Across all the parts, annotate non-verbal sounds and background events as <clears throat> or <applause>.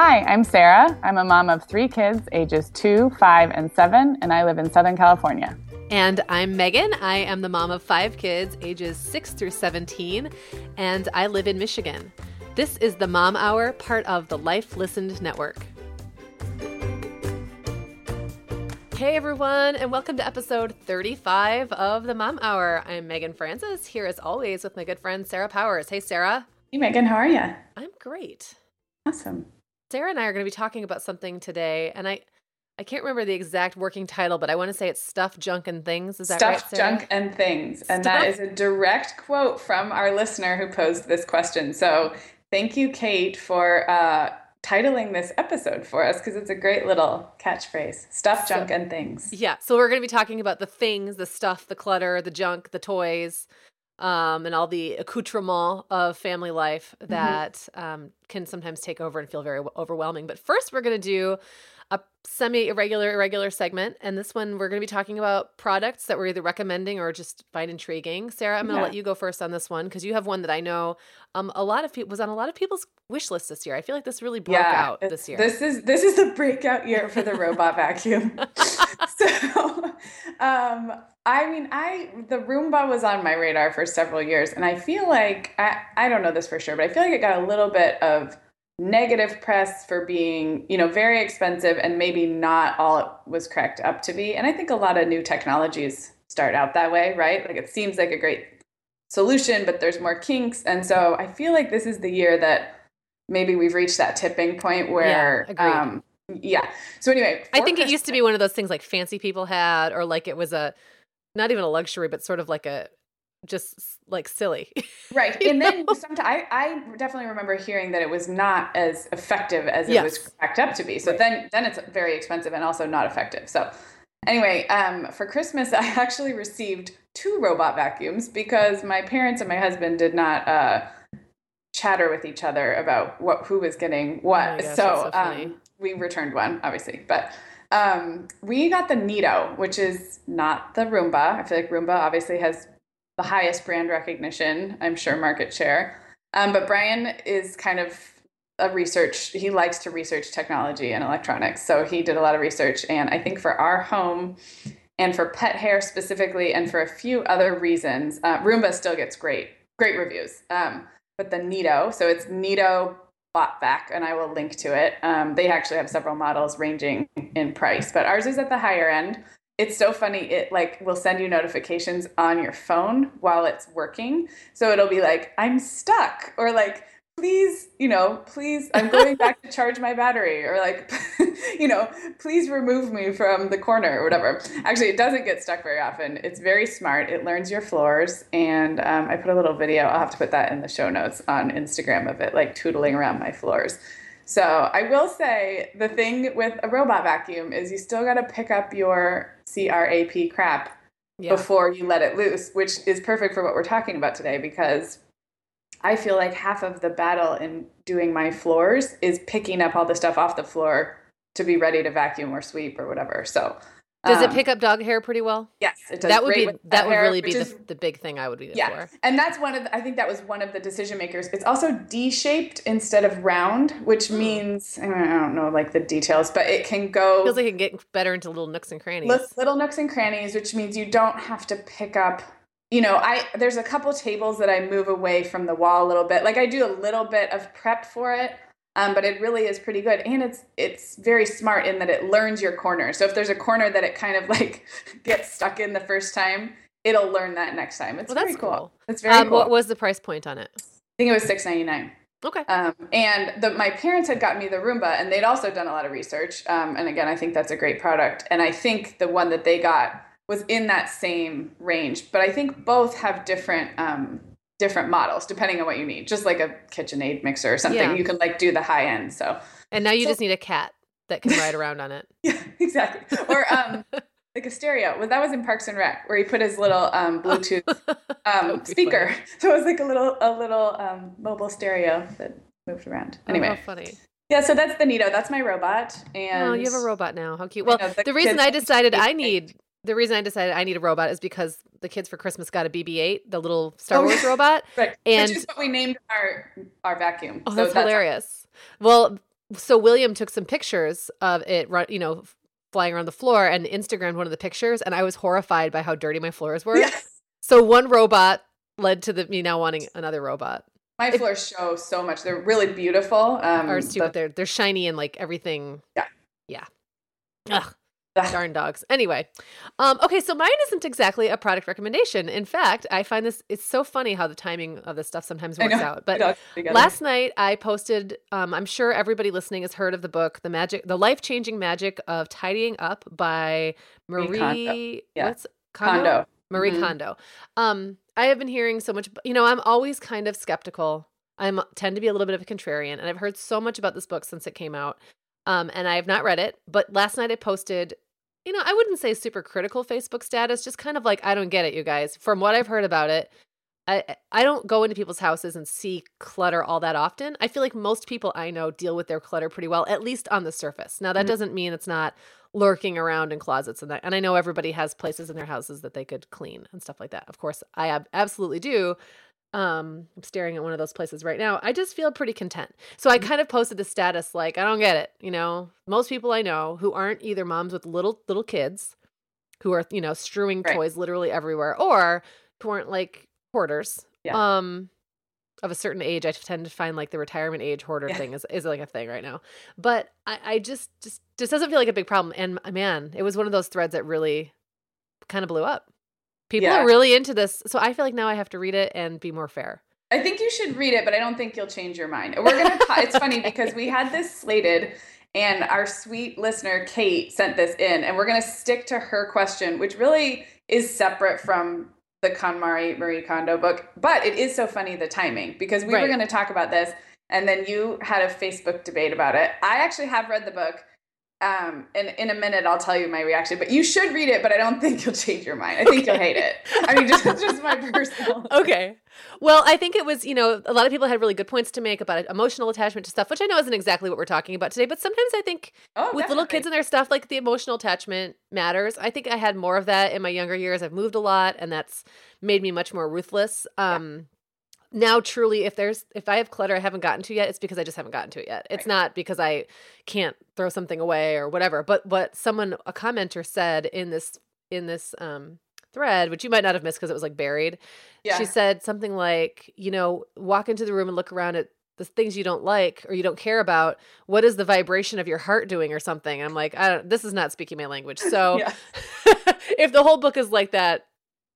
Hi, I'm Sarah. I'm a mom of three kids, ages two, five, and seven, and I live in Southern California. And I'm Meagan. I am the mom of five kids, ages 6 through 17, and I live in Michigan. This is the Mom Hour, part of the Life Listened Network. Hey everyone, and welcome to episode 35 of the Mom Hour. I'm Meagan Francis, here as always with my good friend Sarah Powers. Hey Sarah. Hey Meagan, how are you? I'm great. Awesome. Sarah and I are going to be talking about something today, and I I can't remember the exact working title, but I want to say it's Stuff, Junk, and Things. Is that Stuff, right, Sarah? Junk, and Things. And that is a direct quote from our listener who posed this question. So thank you, Kate, for uh, titling this episode for us because it's a great little catchphrase Stuff, So- Junk, and Things. Yeah, so we're going to be talking about the things, the stuff, the clutter, the junk, the toys, um, and all the accoutrement of family life Mm-hmm. that um, can sometimes take over and feel very overwhelming. But first, we're going to do semi irregular, irregular segment. And this one, we're going to be talking about products that we're either recommending or just find intriguing. Sarah, I'm going to Yeah. let you go first on this one because you have one that I know um, a lot of people was on a lot of people's wish list this year. I feel like this really broke out it's- this year. This is this is the breakout year for the robot vacuum. <laughs> so, um, I mean, I the Roomba was on my radar for several years, and I feel like I I don't know this for sure, but I feel like it got a little bit of negative press for being you know very expensive and maybe not all it was cracked up to be. And I think a lot of new technologies start out that way, right? Like it seems like a great solution, but there's more kinks, and so I feel like this is the year that maybe we've reached that tipping point where agreed. um yeah so anyway I think it used to be one of those things like fancy people had, or like it was a not even a luxury, but sort of like a just like silly. <laughs> right and then sometimes I, I definitely remember hearing that it was not as effective as it Yes. was cracked up to be so Right. then then it's very expensive and also not effective so anyway um for christmas <laughs> i actually received two robot vacuums because my parents and my husband did not uh chatter with each other about what who was getting what Oh gosh, so, so um we returned one obviously but um we got the Neato, which is not the Roomba. I feel like Roomba obviously has the highest brand recognition, I'm sure market share. Um, but Brian is kind of a research, he likes to research technology and electronics. So he did a lot of research. And I think for our home and for pet hair specifically, and for a few other reasons, uh, Roomba still gets great, great reviews. Um, but the Neato, so it's Neato Botvac, and I will link to it. Um, they actually have several models ranging in price, but ours is at the higher end it's so funny it like will send you notifications on your phone while it's working. So it'll be like i'm stuck or like please you know please i'm going back to <laughs> charge my battery or like <laughs> you know please remove me from the corner or whatever. Actually it doesn't get stuck very often. It's very smart. It learns your floors and um, i put a little video i'll have to put that in the show notes on instagram of it like tootling around my floors so I will say the thing with a robot vacuum is you still got to pick up your CRAP crap yeah. before you let it loose, which is perfect for what we're talking about today because I feel like half of the battle in doing my floors is picking up all the stuff off the floor to be ready to vacuum or sweep or whatever. So Does it Um, pick up dog hair pretty well? Yes, it does. That would be that would hair, really be which the, the big thing I would be yeah, for. and that's one of the, I think that was one of the decision makers. It's also D-shaped instead of round, which Hmm. means I don't- know like the details, but it can go Feels like it can get better into little nooks and crannies. little nooks and crannies, which means you don't have to pick up. You know, I there's a couple tables that I move away from the wall a little bit. Like I do a little bit of prep for it, um, but it really is pretty good, and it's it's very smart in that it learns your corner. So if there's a corner that it kind of like <laughs> gets stuck in the first time, it'll learn that next time. It's Well, very that's cool. cool. It's very um, cool. What was the price point on it? I think it was six ninety nine. Okay. Um, and the, my parents had gotten me the Roomba, and they'd also done a lot of research. Um, and again, I think that's a great product. And I think the one that they got was in that same range. But I think both have different um, different models depending on what you need. Just like a KitchenAid mixer or something, Yeah. you can like do the high end. So And now you So- just need a cat that can ride around on it. <laughs> yeah, exactly. Or um, <laughs> like a stereo. Well, that was in Parks and Rec, where he put his little um, <laughs> Bluetooth um, speaker. So it was like a little a little um, mobile stereo that moved around. Anyway. Oh, funny. Yeah, so that's the Neato. That's my robot. And Oh, you have a robot now. How cute. Well, know, the the reason I decided I BB-8. need the reason I decided I need a robot is because the kids for Christmas got a BB-8, the little Star Oh, Wars robot. <laughs> Right. And- Which is what we named our our vacuum. Oh, So that's hilarious. Well, so William took some pictures of it, you know, flying around the floor, and Instagrammed one of the pictures, and I was horrified by how dirty my floors were. Yeah. So one robot led to the me now wanting another robot. My floors show so much. They're really beautiful. Um, Ours too, but- but they're they're shiny and like everything. Yeah. Yeah. Ugh. Darn dogs. Anyway, um, okay, so mine isn't exactly a product recommendation. In fact, I find this it's so funny how the timing of this stuff sometimes works out. But <laughs> we all together. Last night I posted um, I'm sure everybody listening has heard of the book The Magic The Life-Changing Magic of Tidying Up by Marie Kondo. Yeah. what's Kondo. Marie Mhm. Kondo. Um I have been hearing so much you know I'm always kind of skeptical. I'm tend to be a little bit of a contrarian and I've heard so much about this book since it came out. Um and I have not read it, but last night I posted you know, I wouldn't say super critical Facebook status, just kind of like I don't get it, you guys. From what I've heard about it, I I don't go into people's houses and see clutter all that often. I feel like most people I know deal with their clutter pretty well, at least on the surface. Now that Mhm. doesn't mean it's not lurking around in closets and that. And I know everybody has places in their houses that they could clean and stuff like that. Of course, I ab- absolutely do. Um, I'm staring at one of those places right now. I just feel pretty content. So I kind of posted the status like, I don't get it. You know, most people I know who aren't either moms with little little kids, who are you know strewing Right. toys literally everywhere, or who aren't like hoarders. Yeah. Um, of a certain age, I tend to find like the retirement age hoarder Yeah. thing is, is like a thing right now. But I, I just just just doesn't feel like a big problem. And man, it was one of those threads that really kind of blew up. People Yeah. are really into this, so I feel like now I have to read it and be more fair. I think you should read it, but I don't think you'll change your mind. We're gonna. ta- it's funny <laughs> because we had this slated, and our sweet listener Kate sent this in, and we're gonna stick to her question, which really is separate from the KonMari Marie Kondo book. But it is so funny the timing because we were gonna talk about this, and then you had a Facebook debate about it. I actually have read the book. Um, and in a minute, I'll tell you my reaction. But you should read it, but I don't <laughs> think you'll change your mind. I think you'll hate it. I mean, just <laughs> just my personal. <laughs> Okay. Well, I think it was, you know, a lot of people had really good points to make about emotional attachment to stuff, which I know isn't exactly what we're talking about today, but sometimes I think Oh, with little kids and their stuff, like the emotional attachment matters. I think I had more of that in my younger years. I've moved a lot, and that's made me much more ruthless. Um, Now, truly, if there's if I have clutter I haven't gotten to yet, it's because I just haven't gotten to it yet. It's Right. not because I can't throw something away or whatever. But what someone a commenter said in this in this um, thread, which you might not have missed because it was like buried, Yeah. she said something like, you know, walk into the room and look around at the things you don't like or you don't care about. What is the vibration of your heart doing or something? And I'm like, I don't, this is not speaking my language. <laughs> So <laughs> if the whole book is like that,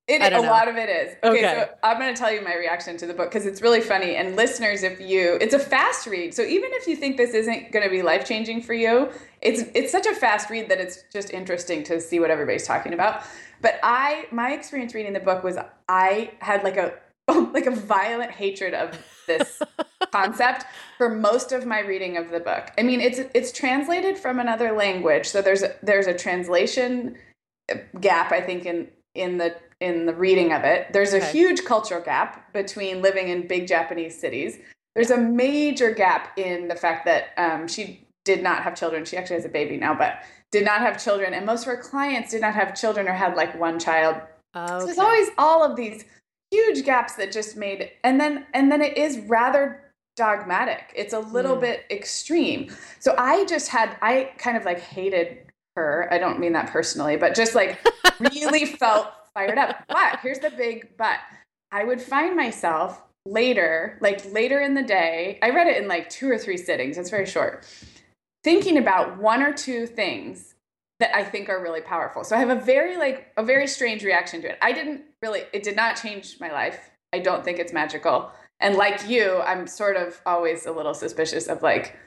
It, a know. lot of it is. Okay, Okay. so I'm going to tell you my reaction to the book because it's really funny. And listeners, if you, it's a fast read. So even if you think this isn't going to be life changing for you, it's it's such a fast read that it's just interesting to see what everybody's talking about. But I, my experience reading the book was I had like a <laughs> like a violent hatred of this <laughs> concept for most of my reading of the book. I mean, it's it's translated from another language, so there's a, there's a translation gap I think in in the in the reading of it. There's a Okay. huge cultural gap between living in big Japanese cities. There's a major gap in the fact that um, she did not have children. She actually has a baby now, but did not have children, and most of her clients did not have children or had like one child. Okay. So there's always all of these huge gaps that just made and then and then it is rather dogmatic. It's a little Mm. bit extreme. So I just had I kind of like hated her. I don't mean that personally, but just like <laughs> really felt fired up. But here's the big but. I would find myself later, like later in the day, I read it in like two or three sittings. It's very short. Thinking about one or two things that I think are really powerful. So I have a very like a very strange reaction to it. I didn't really it did not change my life. I don't think it's magical. And like you, I'm sort of always a little suspicious of like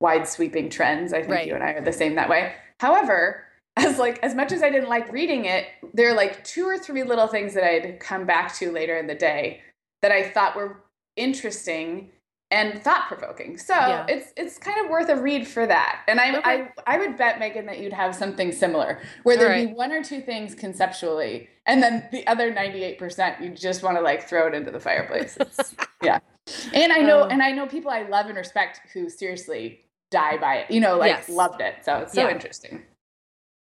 wide sweeping trends. I think Right. you and I are the same that way. However, as like as much as I didn't like reading it, there are like two or three little things that I'd come back to later in the day that I thought were interesting and thought provoking. So Yeah. it's it's kind of worth a read for that. And I Okay. I I would bet Meagan that you'd have something similar where there'd All be one or two things conceptually, and then the other ninety eight percent you just want to like throw it into the fireplace. <laughs> Yeah, and I know Oh. and I know people I love and respect who seriously die by it. You know, like Yes. loved it. So it's so Yeah. interesting.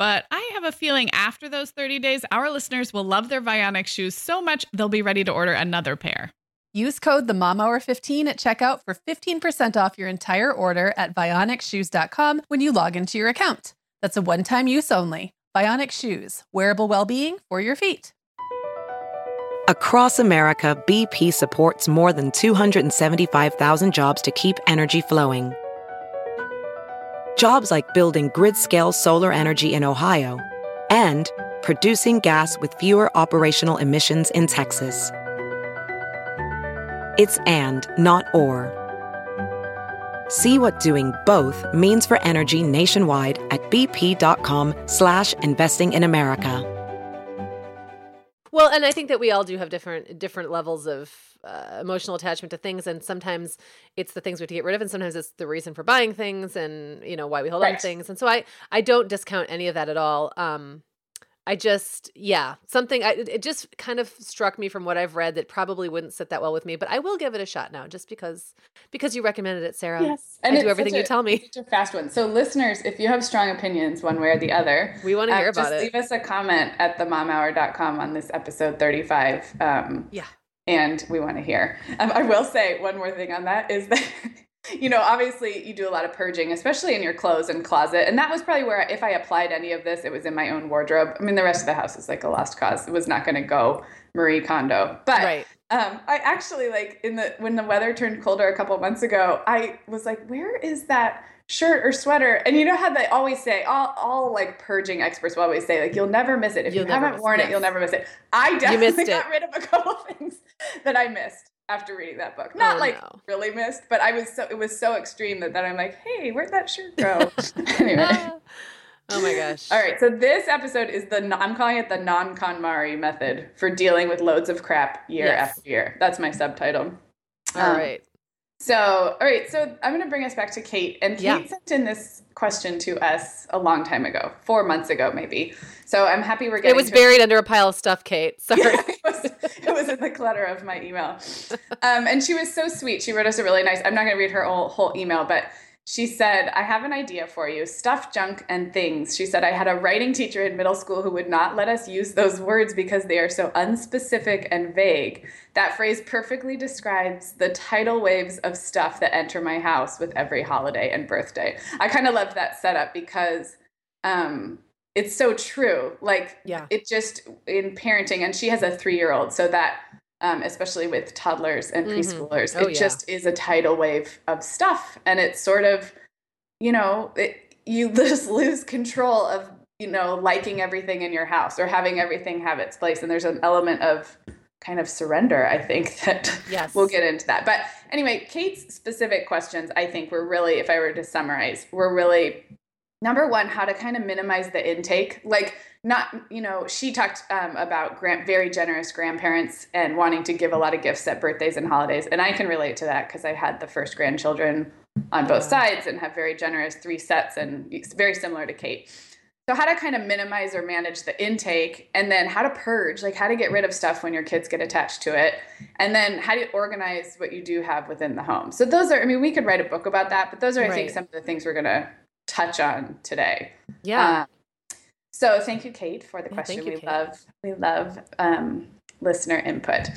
But I have a feeling after those 30 days, our listeners will love their Vionic shoes so much they'll be ready to order another pair. Use code the Mom Hour 15 at checkout for 15% off your entire order at vionicshoes.com when you log into your account. That's a one-time use only. Vionic Shoes, wearable well-being for your feet. Across America, BP supports more than 275,000 jobs to keep energy flowing. Jobs like building grid scale solar energy in Ohio and producing gas with fewer operational emissions in Texas. It's and, not or. See what doing both means for energy nationwide at bp.com slash investing in America. Well, and I think that we all do have different different levels of uh, emotional attachment to things, and sometimes it's the things we have to get rid of, and sometimes it's the reason for buying things, and you know why we hold on to things. And so I I don't discount any of that at all. Um, I just yeah something I, it just kind of struck me from what I've read that probably wouldn't sit that well with me, but I will give it a shot now just because because you recommended it, Sarah. I it's do everything such you tell me. Such a fast one. So, listeners, if you have strong opinions one way or the other, We want to uh, hear about just it. leave us a comment at themomhour.com on this episode 35. Um, Yeah. And we want to hear. Um, I will say one more thing on that is that, <laughs> you know, obviously you do a lot of purging, especially in your clothes and closet. And that was probably where, if I applied any of this, it was in my own wardrobe. I mean, the rest of the house is like a lost cause. It was not going to go Marie Kondo. But Right. um, I actually like in the when the weather turned colder a couple months ago, I was like, where is that shirt or sweater? And you know how they always say, all, all like purging experts will always say, like, you'll never miss it. If You'll you haven't worn it, yes. you'll never miss it. I definitely got it. rid of a couple of things <laughs> that I missed after reading that book. Not Oh, like no. really missed, but I was so it was so extreme that then I'm like, hey, where'd that shirt go? <laughs> <laughs> anyway. Ah. oh my gosh. All right, so this episode is the I'm calling it the non KonMari method for dealing with loads of crap year Yes. after year. That's my subtitle. All Um, right. So, all right, so I'm going to bring us back to Kate. And Kate Yeah. sent in this question to us a long time ago, four months ago, maybe. So I'm happy we're getting. It was buried under a pile of stuff, Kate. <laughs> Sorry. it, was, it was in the clutter of my email. Um, and she was so sweet. She wrote us a really nice, I'm not going to read her whole, whole email, but she said, I have an idea for you stuff, junk, and things. She said, I had a writing teacher in middle school who would not let us use those words because they are so unspecific and vague. That phrase perfectly describes the tidal waves of stuff that enter my house with every holiday and birthday. I kind of loved that setup because um, it's so true. Like Yeah. it just in parenting, and she has a three year old, so that um, especially with toddlers and Mhm. preschoolers, Oh, it yeah. just is a tidal wave of stuff, and it's sort of, you know, it, you <laughs> just lose control of you know liking everything in your house or having everything have its place, and there's an element of kind of surrender. I think <laughs> that Yes. we'll get into that. But anyway, Kate's specific questions, I think, were really, if I were to summarize, were really number one, how to kind of minimize the intake. Like, not, you know, she talked um, about grand, very generous grandparents and wanting to give a lot of gifts at birthdays and holidays. And I can relate to that because I had the first grandchildren on both sides and have very generous three sets and very similar to Kate. So how to kind of minimize or manage the intake and then how to purge, like how to get rid of stuff when your kids get attached to it. And then how to organize what you do have within the home. So those are I mean we could write a book about that, but those are I think some of the things we're going to touch on today. Yeah. Uh, so thank you Kate for the Yeah, question. you, we Kate. love we love um, listener input.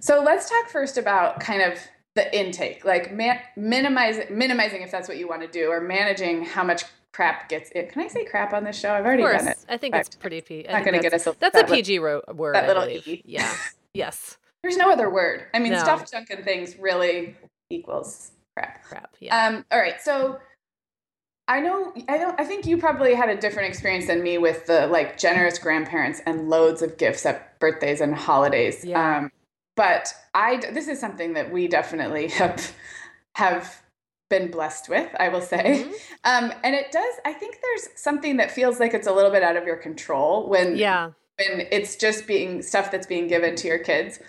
So let's talk first about kind of the intake, like man- minimizing minimizing if that's what you want to do or managing how much crap gets in. Can I say crap on this show? I've already done it. I think it's pretty P. Not going to get that's, us a, that's a that li- PG ro- word. that little. E. Yeah. Yes. There's no other word. I mean, No. stuff, junk, and things really equals crap. Crap. Yeah. Um, all right, so I know I don't I think you probably had a different experience than me with the like generous grandparents and loads of gifts at birthdays and holidays. Yeah. Um, but I this is something that we definitely <laughs> have have been blessed with, I will say. Mhm. Um, and it does I think there's something that feels like it's a little bit out of your control when yeah. when it's just being stuff that's being given to your kids.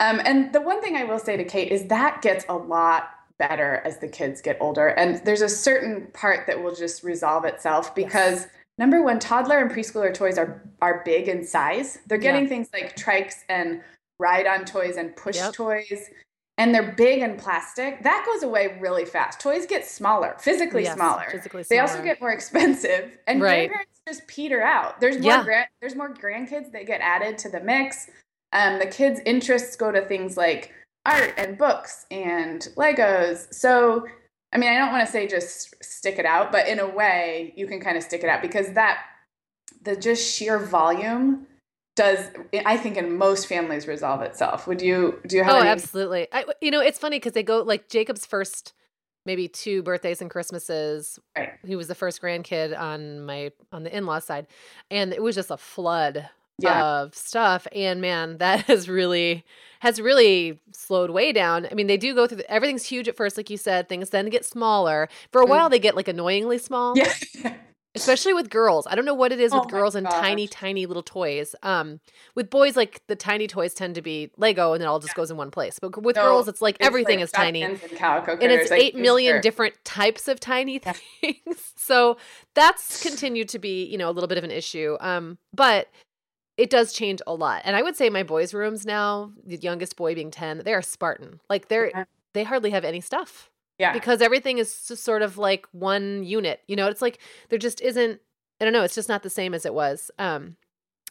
Um, and the one thing I will say to Kate is that gets a lot better as the kids get older. And there's a certain part that will just resolve itself because number one, toddler and preschooler toys are are big in size. They're getting Yeah. things like trikes and ride-on toys and push Yep. toys. And they're big and plastic. That goes away really fast. Toys get smaller, physically Yes, smaller. physically They also get more expensive, and Right. grandparents just peter out. There's more Yeah. grand, there's more grandkids that get added to the mix. Um, the kids' interests go to things like art and books and Legos. So, I mean, I don't want to say just stick it out, but in a way, you can kind of stick it out because that the just sheer volume does I think in most families resolve itself. Would you do you have Oh, any absolutely. I, you know, it's funny because they go like Jacob's first maybe two birthdays and Christmases. Right. He was the first grandkid on my on the in law side, and it was just a flood Yeah. of stuff. And man, that <laughs> has really has really slowed way down. I mean, they do go through the, everything's huge at first, like you said. Things then get smaller. For a while, they get like annoyingly small. Yeah. <laughs> especially with girls. I don't know what it is Oh with girls and tiny, tiny little toys. Um, with boys, like the tiny toys tend to be Lego, and it all just goes in one place. But with girls, it's like It's everything like is tiny, And, and it's like, eight million sure. different types of tiny Yeah. <laughs> things. so that's continued to be, you know, a little bit of an issue. Um, but it does change a lot. And I would say my boys' rooms now, the youngest boy being ten, they are Spartan. Like they're Yeah. they hardly have any stuff Yeah. because everything is sort of like one unit. You know, it's like there just isn't. I don't know. It's just not the same as it was. Um,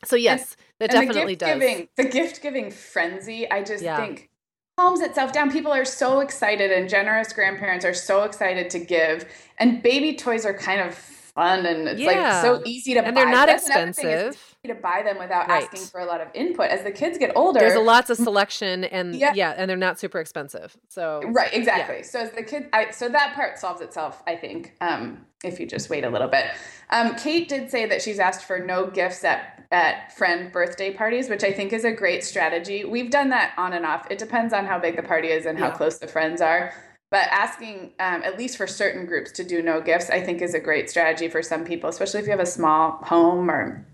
so yes, that And definitely the does. Giving, the gift giving frenzy, I just Yeah. think calms itself down. People are so excited, and generous grandparents are so excited to give. And baby toys are kind of fun, and it's like so easy to and buy. they're not That's another thing, is expensive. To buy them without Right. asking for a lot of input. As the kids get older, There's a lots of selection, and Yeah. yeah. and they're not super expensive. So Right, exactly. So as the kid, I, so that part solves itself, I think, um, if you just wait a little bit. Um, Kate did say that she's asked for no gifts at at friend birthday parties, which I think is a great strategy. We've done that on and off. It depends on how big the party is and how Yeah. close the friends are. But asking, um, at least for certain groups, to do no gifts, I think is a great strategy for some people, especially if you have a small home or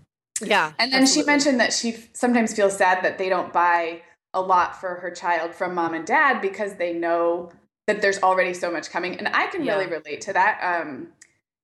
yeah. and then she mentioned that she sometimes feels sad that they don't buy a lot for her child from mom and dad because they know that there's already so much coming. And I can really relate to that. Um,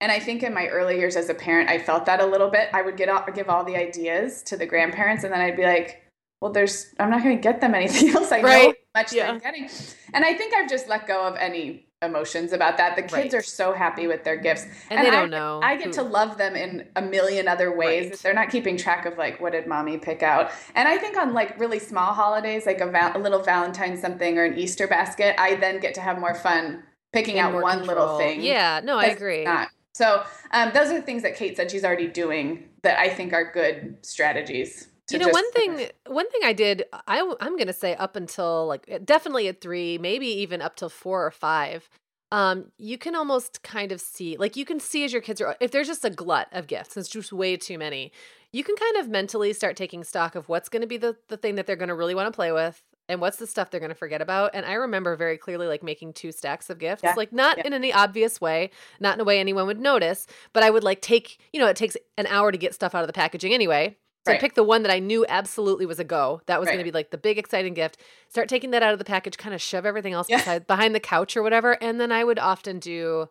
and I think in my early years as a parent, I felt that a little bit. I would get all, give all the ideas to the grandparents, and then I'd be like, "Well, there's I'm not going to get them anything <laughs> else. I know Right. how much Yeah. they're getting." And I think I've just let go of any emotions about that. The kids Right. are so happy with their gifts, and, they I don't know. I get to love them in a million other ways. Right. They're not keeping track of like what did mommy pick out. And I think on like really small holidays, like a, val- a little Valentine something or an Easter basket, I then get to have more fun picking in out one little thing. Yeah, no, I agree. Not So um, those are the things that Kate said she's already doing that I think are good strategies. You know, one thing, one thing I did, I, I'm going to say up until like definitely at three, maybe even up till four or five. Um, you can almost kind of see, like you can see as your kids are, if there's just a glut of gifts, it's just way too many. You can kind of mentally start taking stock of what's going to be the the thing that they're going to really want to play with, and what's the stuff they're going to forget about. And I remember very clearly like making two stacks of gifts, Yeah. like not Yeah. in any obvious way, not in a way anyone would notice, but I would like take, you know, it takes an hour to get stuff out of the packaging anyway. So I Right. picked the one that I knew absolutely was a go. That was going to be like the big exciting gift. Start taking that out of the package, kind of shove everything else Yeah. beside, behind the couch or whatever, and then I would often do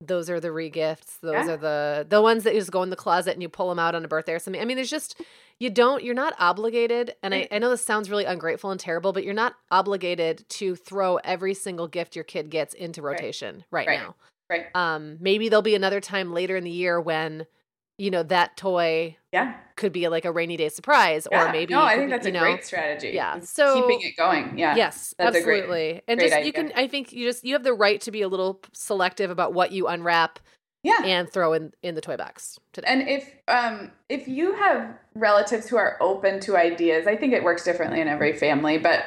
those are the regifts. Those Yeah. are the the ones that you just go in the closet and you pull them out on a birthday or something. I mean, there's just you don't you're not obligated, and I, Right. I know this sounds really ungrateful and terrible, but you're not obligated to throw every single gift your kid gets into Right. rotation right, Right. now. Right. Um, maybe there'll be another time later in the year when, you know, that toy Yeah. could be like a rainy day surprise, or maybe no, I think that's you a know, great strategy. Yeah, so- keeping it going. Yeah. Yes, That's a great- absolutely. and great just you can I think you just you have the right to be a little selective about what you unwrap Yeah. and throw in in the toy box today. And if um if you have relatives who are open to ideas, I think it works differently in every family, but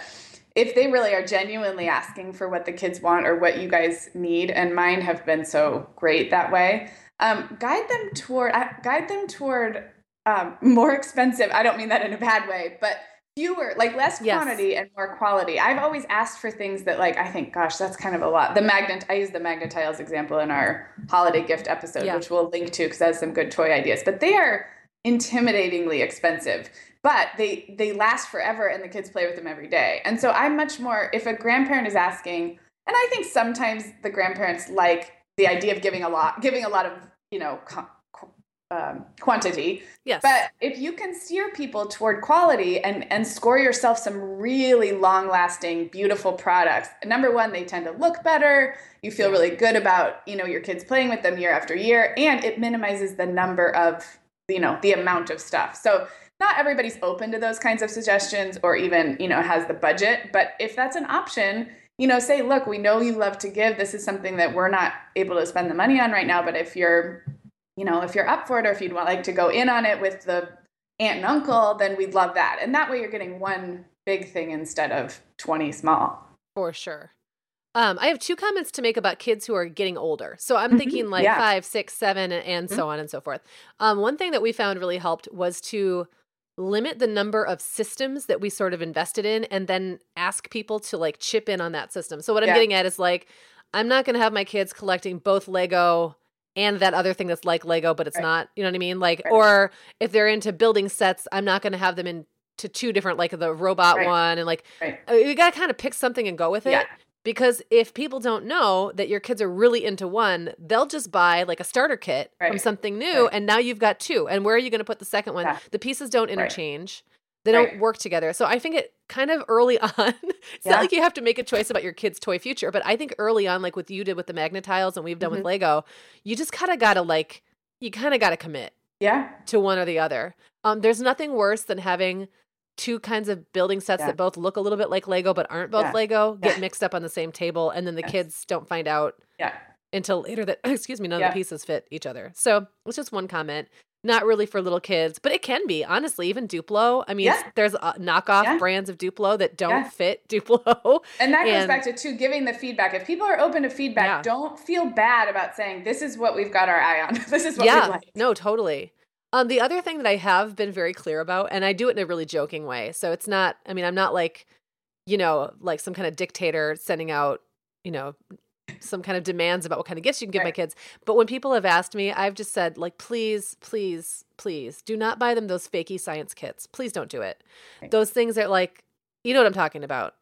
if they really are genuinely asking for what the kids want or what you guys need, and mine have been so great that way, um, guide them toward uh, guide them toward um, more expensive. I don't mean that in a bad way, but fewer, like less Yes. quantity and more quality. I've always asked for things that, like, I think, gosh, that's kind of a lot. The magnet, I use the magnet tiles example in our holiday gift episode, Yeah. which we'll link to because that has some good toy ideas. But they are intimidatingly expensive but they they last forever and the kids play with them every day and so i'm much more if a grandparent is asking and i think sometimes the grandparents like the idea of giving a lot giving a lot of you know um, quantity. Yes. but if you can steer people toward quality and and score yourself some really long lasting beautiful products number one they tend to look better. You feel really good about you know your kids playing with them year after year and it minimizes the number of you know the amount of stuff. So not everybody's open to those kinds of suggestions or even you know has the budget but if that's an option you know say look we know you love to give this is something that we're not able to spend the money on right now but if you're you know if you're up for it or if you'd want like to go in on it with the aunt and uncle then we'd love that and that way you're getting one big thing instead of 20 small For sure. Um, I have two comments to make about kids who are getting older. So I'm Mhm. thinking like Yeah. five, six, seven, and so on and so forth. Um, one thing that we found really helped was to limit the number of systems that we sort of invested in and then ask people to like chip in on that system. So what I'm Yeah. getting at is like, I'm not going to have my kids collecting both Lego and that other thing that's like Lego, but it's Right. not, you know what I mean? Like, Right. or if they're into building sets, I'm not going to have them into two different, like the robot Right. one and like, right uh, you got to kind of pick something and go with it. yeah Because if people don't know that your kids are really into one, they'll just buy like a starter kit from something new, Right. and now you've got two. And where are you going to put the second one? Yeah. The pieces don't Right. interchange. They don't Right. work together. So I think it kind of early <laughs> on. it's Yeah. not like you have to make a choice about your kid's toy future, but I think early on, like what you did with the Magna-Tiles and we've done with Mhm. Lego, you just kind of got to like, you kind of got to commit yeah to one or the other. Um, there's nothing worse than having two kinds of building sets Yeah. that both look a little bit like Lego but aren't both Yeah. Lego get mixed up on the same table, and then the Yes. kids don't find out yeah until later that <laughs> excuse me none of the pieces fit each other. So it's just one comment. Not really for little kids, but it can be honestly. Even Duplo. I mean, there's uh, knockoff brands of Duplo that don't fit <laughs> Duplo. And that goes back to too giving the feedback. If people are open to feedback, don't feel bad about saying this is what we've got our eye on. <laughs> this is what yeah, we like. no, totally. Um, the other thing that I have been very clear about, and I do it in a really joking way, so it's not. I mean, I'm not like, you know, like some kind of dictator sending out, you know, some kind of demands about what kind of gifts you can give my kids. But when people have asked me, I've just said, like, please, please, please, do not buy them those fakey science kits. Please don't do it. Right. Those things are like, you know what I'm talking about.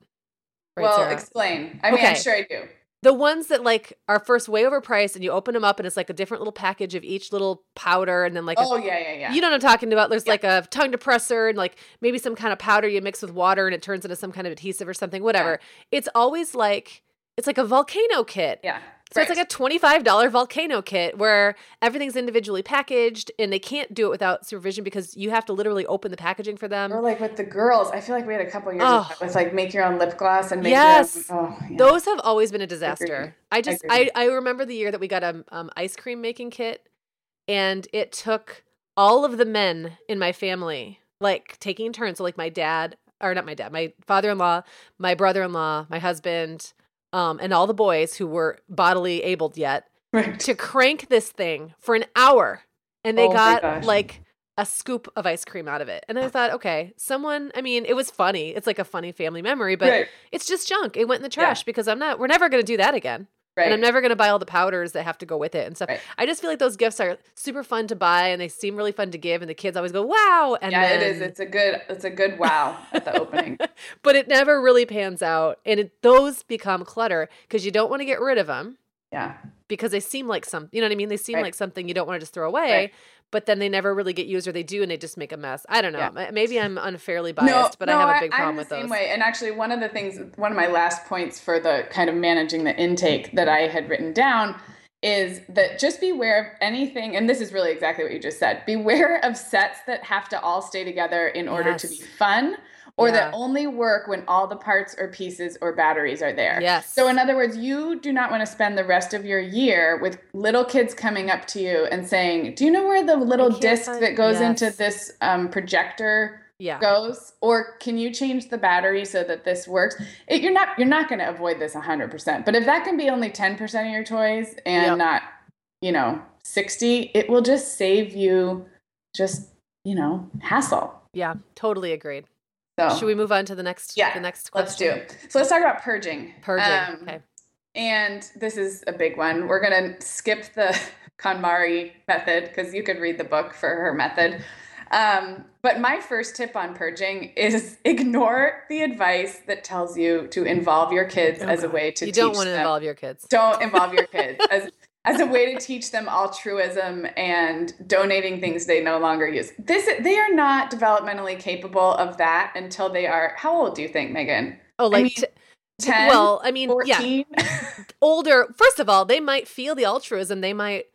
Right, well, Sarah? explain. I mean, I'm sure I do. The ones that like are first way overpriced and you open them up and it's like a different little package of each little powder and then like a Oh yeah, yeah, yeah. you know what I'm talking about? There's Yeah. like a tongue depressor and like maybe some kind of powder you mix with water and it turns into some kind of adhesive or something, whatever. It's always like it's like a volcano kit. yeah. So it's like a $25 volcano kit where everything's individually packaged and they can't do it without supervision because you have to literally open the packaging for them. Or like with the girls, I feel like we had a couple years Oh. with, like make your own lip gloss and make Yes. your own. Oh, yeah. Those have always been a disaster. I just I, Agreed. I remember the year that we got a um, ice cream making kit and it took all of the men in my family like taking turns so like my dad or not my dad, my father-in-law, my brother-in-law, my husband, um and all the boys who were bodily abled yet Right. to crank this thing for an hour and they Oh got like a scoop of ice cream out of it. And I thought, okay, someone, I mean, it was funny. It's like a funny family memory, but Right. it's just junk. It went in the Yeah. trash because I'm not, we're never going to do that again. Right. And I'm never going to buy all the powders that have to go with it and stuff. Right. I just feel like those gifts are super fun to buy and they seem really fun to give. And the kids always go, wow. And yeah, then, it is. It's a good. It's a good wow at the opening. <laughs> but it never really pans out. And it, those become clutter because you don't want to get rid of them Yeah. because they seem like some, you know what I mean? They seem Right. like something you don't want to just throw away. But then they never really get used, or they do, and they just make a mess. I don't know. Yeah. Maybe I'm unfairly biased, but I have a big problem I'm with the same those. way. And actually, one of the things, one of my last points for the kind of managing the intake that I had written down is that just beware of anything, and this is really exactly what you just said. Beware of sets that have to all stay together in order to be fun, or that only work when all the parts or pieces or batteries are there. Yes. So, in other words, you do not want to spend the rest of your year with little kids coming up to you and saying, "Do you know where the little disc find- that goes into this um, projector?" Yeah. goes or can you change the battery so that this works it, you're not you're not going to avoid this 100% but if that can be only 10% of your toys and Yep. not you know 60 it will just save you just you know hassle Yeah. Totally agreed. So Should we move on to the next? yeah The next let's do so let's talk about purging Purging. Um, okay. and this is a big one we're to skip the <laughs> KonMari method because you could read the book for her method um, but my first tip on purging is <laughs> ignore the advice that tells you to involve your kids Oh, as a way to You don't want to them. involve your kids. Don't involve your <laughs> kids as as a way to teach them altruism and donating things they no longer use. This they are not developmentally capable of that until they are. How old do you think, Meagan? Oh, like mean, t- 10, well, I mean, yeah, 14? <laughs> older. First of all, they might feel the altruism. They might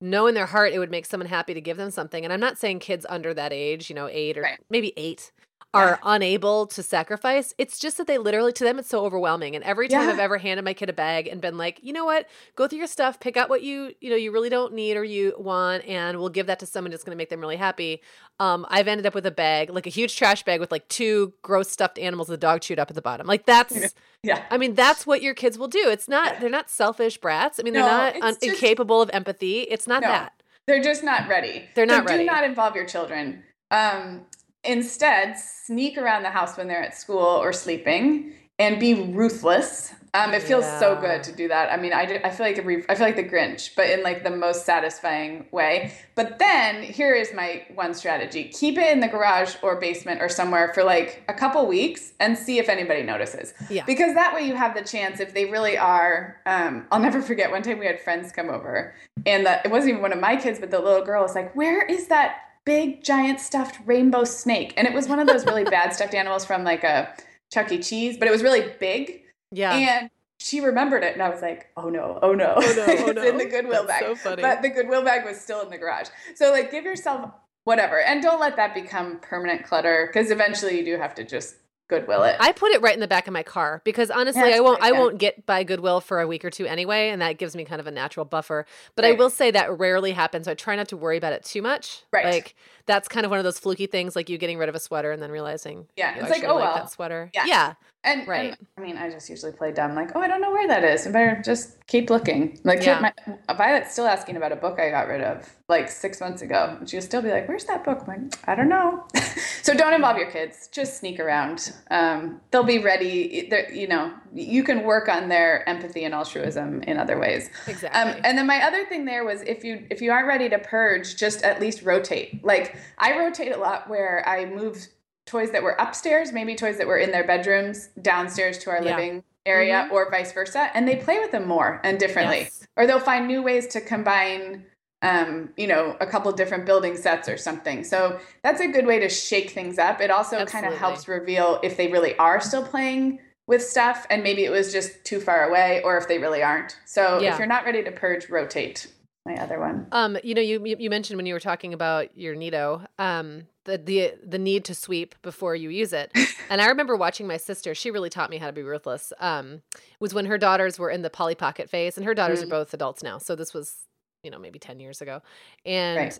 know in their heart it would make someone happy to give them something. And I'm not saying kids under that age, you know, eight or Right. maybe eight, are unable to sacrifice. It's just that they literally, to them, it's so overwhelming. And every time Yeah. I've ever handed my kid a bag and been like, you know what, go through your stuff, pick out what you, you know, you really don't need or you want, and we'll give that to someone that's going to make them really happy. Um, I've ended up with a bag, like a huge trash bag with like two gross stuffed animals the dog chewed up at the bottom. Like that's. <laughs> yeah. I mean, that's what your kids will do. It's not, they're not selfish brats. I mean, they're No, not un- just- incapable of empathy. It's not No. that. They're just not ready. They're not so ready. Do not involve your children. Um, instead, sneak around the house when they're at school or sleeping, and be ruthless. Um, it feels so good to do that. I mean, I, do- I feel like a re- I feel like the Grinch, but in like the most satisfying way. But then here is my one strategy: keep it in the garage or basement or somewhere for like a couple weeks and see if anybody notices. Yeah. Because that way you have the chance if they really are. Um, I'll never forget one time we had friends come over, and the, it wasn't even one of my kids, but the little girl was like, "Where is that big giant stuffed rainbow snake?" And it was one of those really bad stuffed animals from like a Chuck E. Cheese, but it was really big, Yeah. and she remembered it, and I was like, "Oh no, oh no, Oh, no, <laughs> oh, it's in the Goodwill That's bag." so funny. But the Goodwill bag was still in the garage. So like, give yourself whatever, and don't let that become permanent clutter, because eventually you do have to just Goodwill it. I put it right in the back of my car because honestly, Yeah, I won't. I won't get by Goodwill for a week or two anyway, and that gives me kind of a natural buffer. But I will say that rarely happens. So I try not to worry about it too much. Right. Like that's kind of one of those fluky things, like you getting rid of a sweater and then realizing. Yeah, it's like, oh, like well. that sweater. Yeah. Yeah. And Right. and, I mean, I just usually play dumb, like, oh, I don't know where that is. I better just keep looking. Like, Yeah. my, Violet's still asking about a book I got rid of like six months ago. And she'll still be like, where's that book? I'm like, I don't know. <laughs> so don't involve your kids. Just sneak around. Um, they'll be ready. They're, you know, you can work on their empathy and altruism in other ways. Exactly. Um, and then my other thing there was if you if you aren't ready to purge, just at least rotate. Like I rotate a lot where I move toys that were upstairs, maybe toys that were in their bedrooms, downstairs to our Yeah. living area, or vice versa, and they play with them more and differently. Yes. Or they'll find new ways to combine. Um, you know, a couple different building sets or something. So that's a good way to shake things up. It also kind of helps reveal if they really are still playing with stuff and maybe it was just too far away or if they really aren't. So Yeah. if you're not ready to purge, rotate. My other one. Um, you know, you you mentioned when you were talking about your Neato, um, the the the need to sweep before you use it. <laughs> And I remember watching my sister. She really taught me how to be ruthless. Um, was when her daughters were in the Polly Pocket phase, and her daughters Mm. are both adults now. So this was, you know, maybe ten years ago, and Right.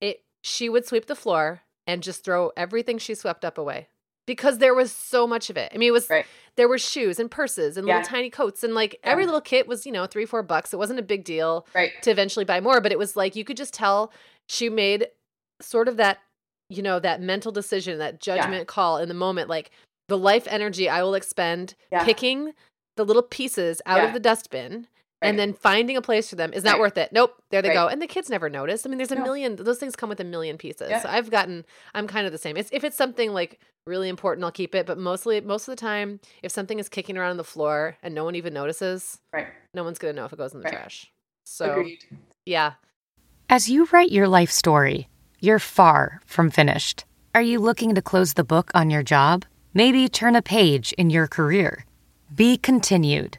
it she would sweep the floor and just throw everything she swept up away because there was so much of it. I mean, it was Right. There were shoes and purses and Yeah. little tiny coats and like every little kit was you know three four bucks. It wasn't a big deal Right. to eventually buy more, but it was like you could just tell she made sort of that, you know, that mental decision, that judgment call in the moment, like the life energy I will expend Yeah. picking the little pieces out Yeah. of the dustbin. Right. And then finding a place for them is not Right. worth it. Nope, there they Right. go. And the kids never notice. I mean, there's a No. million. Those things come with a million pieces. Yeah. So I've gotten. I'm kind of the same. It's, if it's something like really important, I'll keep it. But mostly, most of the time, if something is kicking around on the floor and no one even notices, Right. no one's gonna know if it goes in the Right. trash. So Agreed. yeah, As you write your life story, you're far from finished. Are you looking to close the book on your job? Maybe turn a page in your career? Be continued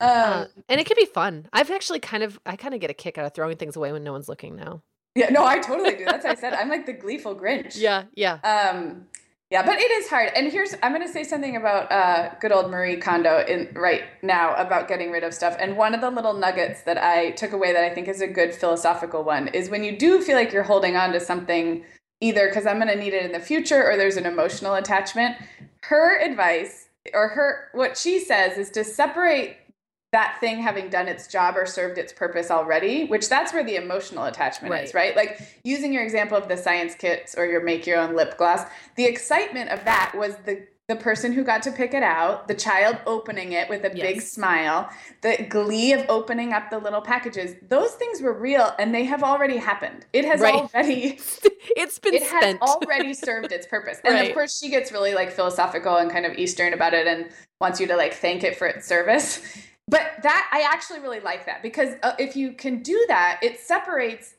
Um, Uh, and it can be fun. I've actually kind of, I kind of get a kick out of throwing things away when no one's looking now. yeah, no, I totally do. That's what I said. <laughs> I'm like the gleeful Grinch. Yeah, yeah. Um, yeah, but it is hard. And here's I'm going to say something about uh, good old Marie Kondo in right now about getting rid of stuff. And one of the little nuggets that I took away that I think is a good philosophical one is when you do feel like you're holding on to something, either because I'm going to need it in the future or there's an emotional attachment. Her advice or her what she says is to separate that thing having done its job or served its purpose already, which that's where the emotional attachment is, right? Like using your example of the science kits or your make your own lip gloss, the excitement of that was the the person who got to pick it out, the child opening it with a big smile, the glee of opening up the little packages. Those things were real and they have already happened. It has Right. already <laughs> <laughs> it's been it has already <laughs> served its purpose. And Right. of course, she gets really like philosophical and kind of Eastern about it and wants you to like thank it for its service. But that I actually really like that because uh, if you can do that, it separates.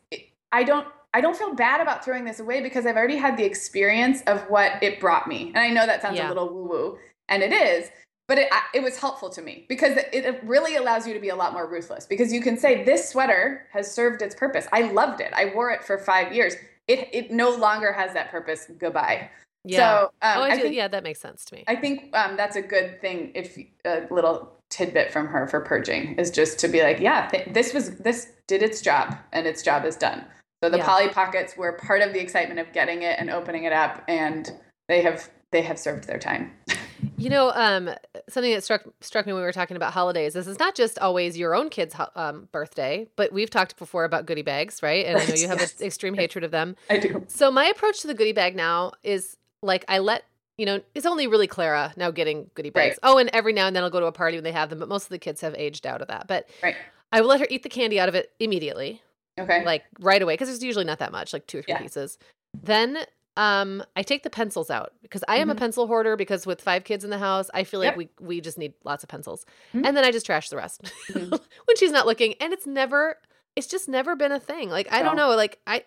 I don't. I don't feel bad about throwing this away because I've already had the experience of what it brought me. And I know that sounds Yeah. a little woo woo, and it is. But it, it was helpful to me because it, really allows you to be a lot more ruthless because you can say, This sweater has served its purpose. I loved it. I wore it for five years. It, it no longer has that purpose. Goodbye. yeah. So um, oh, I, I do. think, yeah, that makes sense to me. I think um, that's a good thing. If a little tidbit from her for purging is just to be like, yeah, th- this was this did its job and its job is done. So the Yeah. Polly Pockets were part of the excitement of getting it and opening it up, and they have they have served their time. <laughs> You know, um, something that struck struck me when we were talking about holidays. This is not just always your own kid's ho- um, birthday, but we've talked before about goodie bags, right? And I know you have yes. an extreme hatred of them. I do. So my approach to the goodie bag now is like I let you know it's only really Clara now getting goodie bags. Right. Oh, and every now and then I'll go to a party when they have them, but most of the kids have aged out of that. But Right. I will let her eat the candy out of it immediately, Okay. like right away, because there's usually not that much, like two or three Yeah. pieces. Then um, I take the pencils out because I am a Mhm. pencil hoarder. Because with five kids in the house, I feel like Yep. we we just need lots of pencils, Mhm. and then I just trash the rest Mhm. <laughs> when she's not looking. And it's never, it's just never been a thing. Like I don't know, like I,